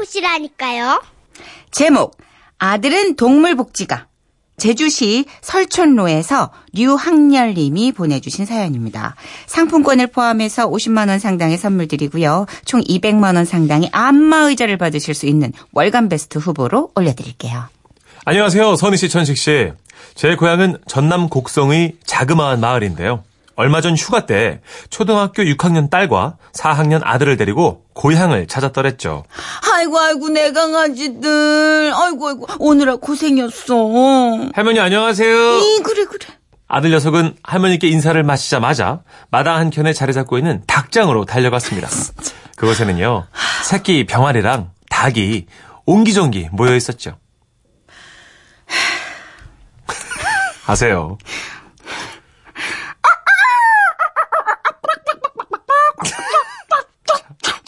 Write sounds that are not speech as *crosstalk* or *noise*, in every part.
알아보시라니까요. 제목 아들은 동물복지가 제주시 설촌로에서 류학렬님이 보내주신 사연입니다. 상품권을 포함해서 50만 원 상당의 선물 드리고요. 총 200만 원 상당의 안마의자를 받으실 수 있는 월간 베스트 후보로 올려드릴게요. 안녕하세요. 선희 씨, 천식 씨. 제 고향은 전남 곡성의 자그마한 마을인데요. 얼마 전 휴가 때 초등학교 6학년 딸과 4학년 아들을 데리고 고향을 찾았더랬죠. 아이고 아이고 내 강아지들 아이고 아이고 오느라 고생이었어. 할머니 안녕하세요. 이 그래 그래. 아들 녀석은 할머니께 인사를 마치자마자 마당 한 켠에 자리 잡고 있는 닭장으로 달려갔습니다. *laughs* 그곳에는요, 새끼 병아리랑 닭이 옹기종기 모여 있었죠. *laughs* 하세요.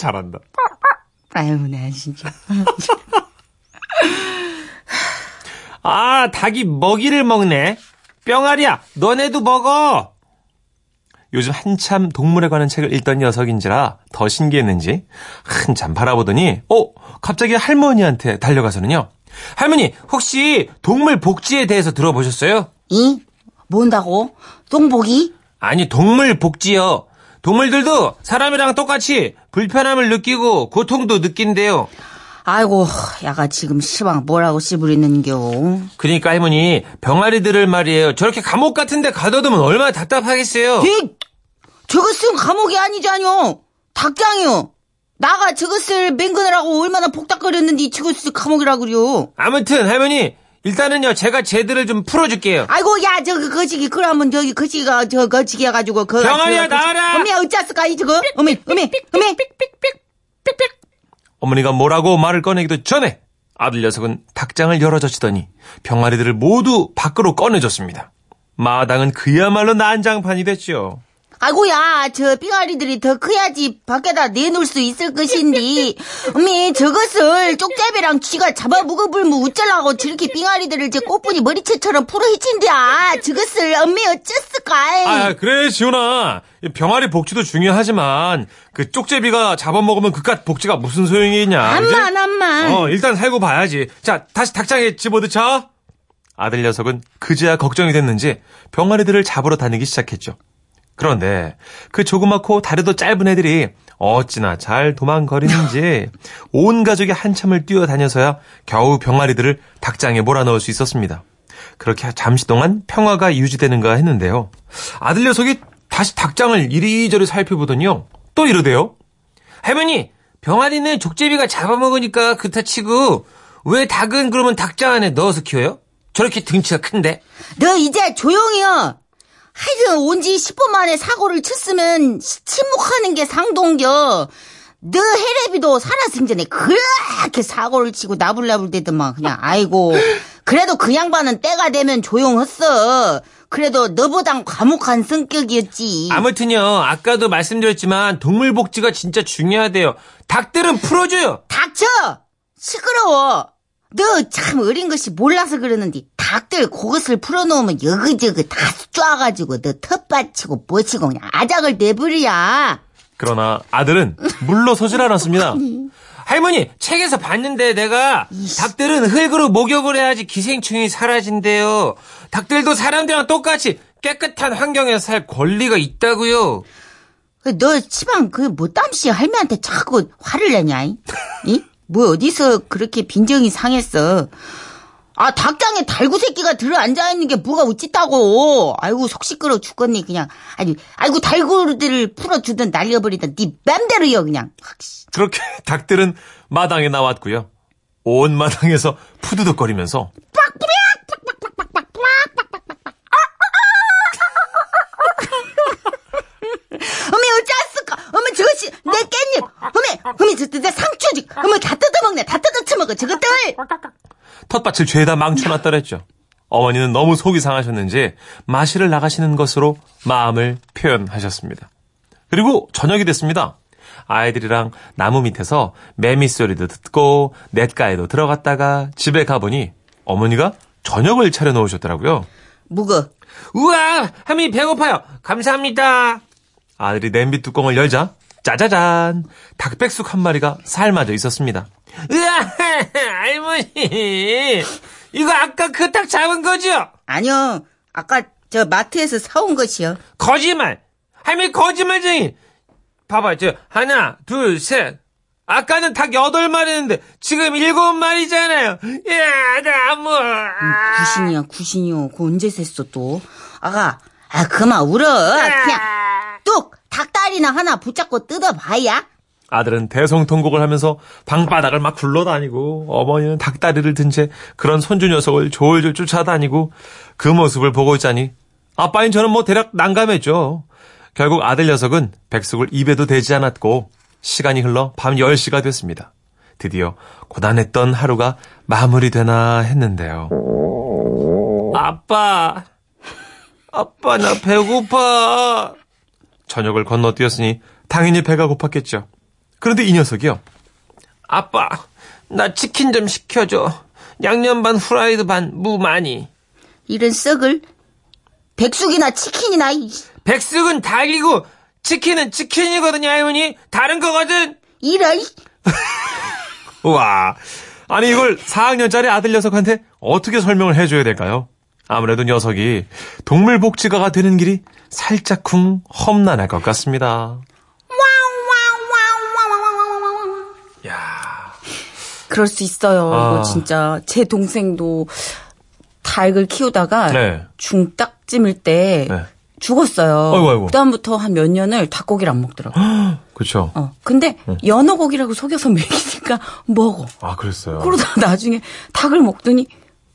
잘한다. 아유 나 진짜. *laughs* 아, 닭이 먹이를 먹네. 뿅아리야, 너네도 먹어. 요즘 한참 동물에 관한 책을 읽던 녀석인지라 더 신기했는지 한참 바라보더니, 어, 갑자기 할머니한테 달려가서는요. 할머니, 혹시 동물 복지에 대해서 들어보셨어요? 이 뭔다고? 똥복이? 아니, 동물 복지요. 동물들도 사람이랑 똑같이 불편함을 느끼고 고통도 느낀대요. 아이고 야가 지금 시방 뭐라고 씨부리는겨. 그러니까 할머니, 병아리들을 말이에요. 저렇게 감옥 같은 데 가둬두면 얼마나 답답하겠어요. 이 저것은 감옥이 아니잖요. 닭장이요. 나가 저것을 맹근하라고 얼마나 복닥거렸는데 저것을 감옥이라 그래요. 아무튼 할머니 일단은요 제가 쟤들을 좀 풀어줄게요. 아이고 야 저거 거시기 그러면 저기 거시기가 저 거시기 해가지고 그 병아리야, 나와라! 어미 어쩌을까 이 저거 어미 어미 어미 어머니가 뭐라고 말을 꺼내기도 전에 아들 녀석은 닭장을 열어젖히더니 병아리들을 모두 밖으로 꺼내줬습니다. 마당은 그야말로 난장판이 됐죠. 아이고야 저 삥아리들이 더 커야지 밖에다 내놓을 수 있을 것인데 어미 *laughs* 저것을 쪽잡이랑 쥐가 잡아 먹어불면 어쩌려고 저렇게 삥아리들을 저 꽃분이 머리채처럼 풀어 헤친디야 저것을 어미 어쩌을까 아 그래 지훈아 병아리 복지도 중요하지만 그 쪽제비가 잡아먹으면 그깟 복지가 무슨 소용이 있냐. 암만 암만 어 일단 살고 봐야지. 자 다시 닭장에 집어넣자. 아들 녀석은 그제야 걱정이 됐는지 병아리들을 잡으러 다니기 시작했죠. 그런데 그 조그맣고 다리도 짧은 애들이 어찌나 잘 도망거리는지 *laughs* 온 가족이 한참을 뛰어다녀서야 겨우 병아리들을 닭장에 몰아넣을 수 있었습니다. 그렇게 잠시 동안 평화가 유지되는가 했는데요. 아들 녀석이 다시 닭장을 이리저리 살펴보더니요. 또 이러대요. 할머니, 병아리는 족제비가 잡아먹으니까 그렇다 치고 왜 닭은 그러면 닭장 안에 넣어서 키워요? 저렇게 등치가 큰데? 너 이제 조용히요 하여튼 온 지 10분 만에 사고를 쳤으면 침묵하는 게 상동겨. 너 해레비도 살아생 전에 그렇게 사고를 치고 나불나불 대더만 그냥 아이고 그래도 그 양반은 때가 되면 조용했어. 그래도 너보단 과묵한 성격이었지. 아무튼요, 아까도 말씀드렸지만 동물 복지가 진짜 중요하대요. 닭들은 풀어줘요. 닥쳐! 시끄러워. 너 참 어린 것이 몰라서 그러는데 닭들 그것을 풀어놓으면 여기저기 다 쏴가지고 너 텃밭치고 뭐치고 그냥 아작을 내버려야. 그러나 아들은 물러서질 않았습니다. 할머니, 책에서 봤는데 내가 닭들은 흙으로 목욕을 해야지 기생충이 사라진대요. 닭들도 사람들이랑 똑같이 깨끗한 환경에서 살 권리가 있다고요. 너 치방 그 뭐땀시 할매한테 자꾸 화를 내냐? 뭐 어디서 그렇게 빈정이 상했어? 아 닭장에 달구 새끼가 들어 앉아 있는 게 뭐가 우찌다고? 아이고 속 시끄러 죽겠네 그냥. 아니 아이고 달구들을 풀어주든 날려버리든 네 맘대로요 그냥. 그렇게 닭들은 마당에 나왔고요. 온 마당에서 푸드덕거리면서 어메 어쩌았을까? 어메 저것이 내 깻잎. 어메 어메 저, 저, 저 상추지. 어메 다 뜯어먹네. 다 뜯어쳐먹어 저것들. 텃밭을 죄다 망쳐놨더랬죠. 어머니는 너무 속이 상하셨는지 마실을 나가시는 것으로 마음을 표현하셨습니다. 그리고 저녁이 됐습니다. 아이들이랑 나무 밑에서 매미 소리도 듣고 냇가에도 들어갔다가 집에 가보니 어머니가 저녁을 차려 놓으셨더라고요. 묵어. 우와! 할머니 배고파요. 감사합니다. 아들이 냄비 뚜껑을 열자 짜자잔! 닭백숙 한 마리가 삶아져 있었습니다. 으아, *laughs* 할머니. 이거 아까 그 닭 잡은 거죠? 아니요. 아까 저 마트에서 사온 것이요. 거짓말. 할머니 거짓말쟁이. 봐봐, 저 하나, 둘, 셋. 아까는 닭 여덟 마리였는데 지금 일곱 마리잖아요. 야, 나 뭐. 구신이야, 구신이요. 그거 언제 셌어, 또? 아가, 아, 그만 울어. 그냥 뚝! 닭다리나 하나 붙잡고 뜯어봐야? 아들은 대성통곡을 하면서 방바닥을 막 굴러다니고 어머니는 닭다리를 든 채 그런 손주 녀석을 졸졸 쫓아다니고 그 모습을 보고 있자니 아빠인 저는 뭐 대략 난감했죠. 결국 아들 녀석은 백숙을 입에도 대지 않았고 시간이 흘러 밤 10시가 됐습니다. 드디어 고단했던 하루가 마무리되나 했는데요. 아빠. 아빠, 나 배고파. 저녁을 건너뛰었으니 당연히 배가 고팠겠죠. 그런데 이 녀석이요. 아빠, 나 치킨 좀 시켜줘. 양념 반 후라이드 반 무 많이. 이런 썩을 백숙이나 치킨이나 이- 백숙은 닭이고 치킨은 치킨이거든요, 할머니. 다른 거거든. 이런 *laughs* 이- 우와. 아니 이걸 4학년짜리 아들 녀석한테 어떻게 설명을 해줘야 될까요? 아무래도 녀석이 동물복지가가 되는 길이 살짝쿵 험난할 것 같습니다. 야, 그럴 수 있어요. 아. 이거 진짜 제 동생도 닭을 키우다가 네. 중딱찜일 때 네. 죽었어요. 아이고, 아이고. 그다음부터 한 몇 년을 닭고기를 안 먹더라고. *gasps* 요 그렇죠. 어. 근데 연어고기라고 속여서 *laughs* 먹이니까 먹어. 아, 그랬어요. 그러다 나중에 닭을 먹더니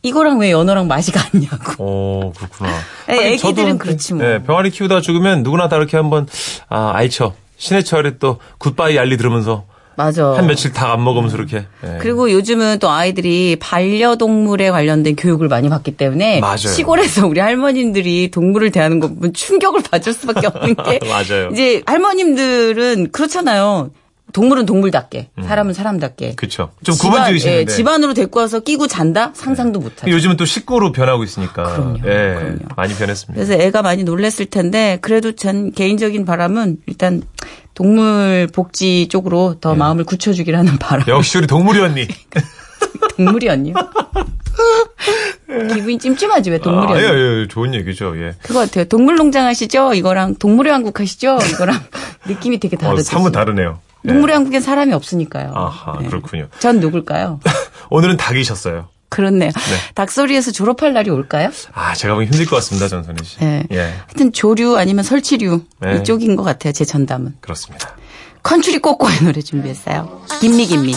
이거랑 왜 연어랑 맛이 같냐고. 어, 그렇구나. 애- 하긴 애기들은 그렇지 뭐. 네, 병아리 키우다 죽으면 누구나 다 이렇게 한번 아, 아이처 신해철에 또 굿바이 알리 들으면서 맞아. 한 며칠 닭안 먹으면서 이렇게. 예. 그리고 요즘은 또 아이들이 반려동물에 관련된 교육을 많이 받기 때문에 맞아요. 시골에서 우리 할머님들이 동물을 대하는 거 보면 충격을 받을 수밖에 없는 게 *laughs* 맞아요. 이제 할머님들은 그렇잖아요. 동물은 동물답게, 사람은 사람답게. 그쵸. 좀 집안- 구분 지으시는데. 예, 집안으로 데리고 와서 끼고 잔다? 상상도 못하죠. 요즘은 또 식구로 변하고 있으니까. 그럼요, 예, 그럼요. 많이 변했습니다. 그래서 애가 많이 놀랬을 텐데 그래도 전 개인적인 바람은 일단 동물 복지 쪽으로 더 마음을 굳혀주기라는 *laughs* 바람. 역시 우리 동물이 언니. *laughs* 동물이 언니요? 기분이 찜찜하지 왜 동물이 아, 언니? 예, 예, 좋은 얘기죠. 예. 그거 같아요. 동물농장 하시죠? 이거랑 동물의 왕국 하시죠? 이거랑 느낌이 되게 어, 다르죠. 사뭇 다르네요. 예. 동물의 왕국엔 사람이 없으니까요. 아하, 네. 그렇군요. 전 누굴까요? *laughs* 오늘은 닭이셨어요. 그렇네요. 닭소리에서 졸업할 날이 올까요? 아, 제가 보기 힘들 것 같습니다, 전선희 씨. 네. 예, 하여튼 조류 아니면 설치류 네. 이쪽인 것 같아요. 제 전담은. 그렇습니다. 컨츄리 꼬꼬의 노래 준비했어요. 김미 김미.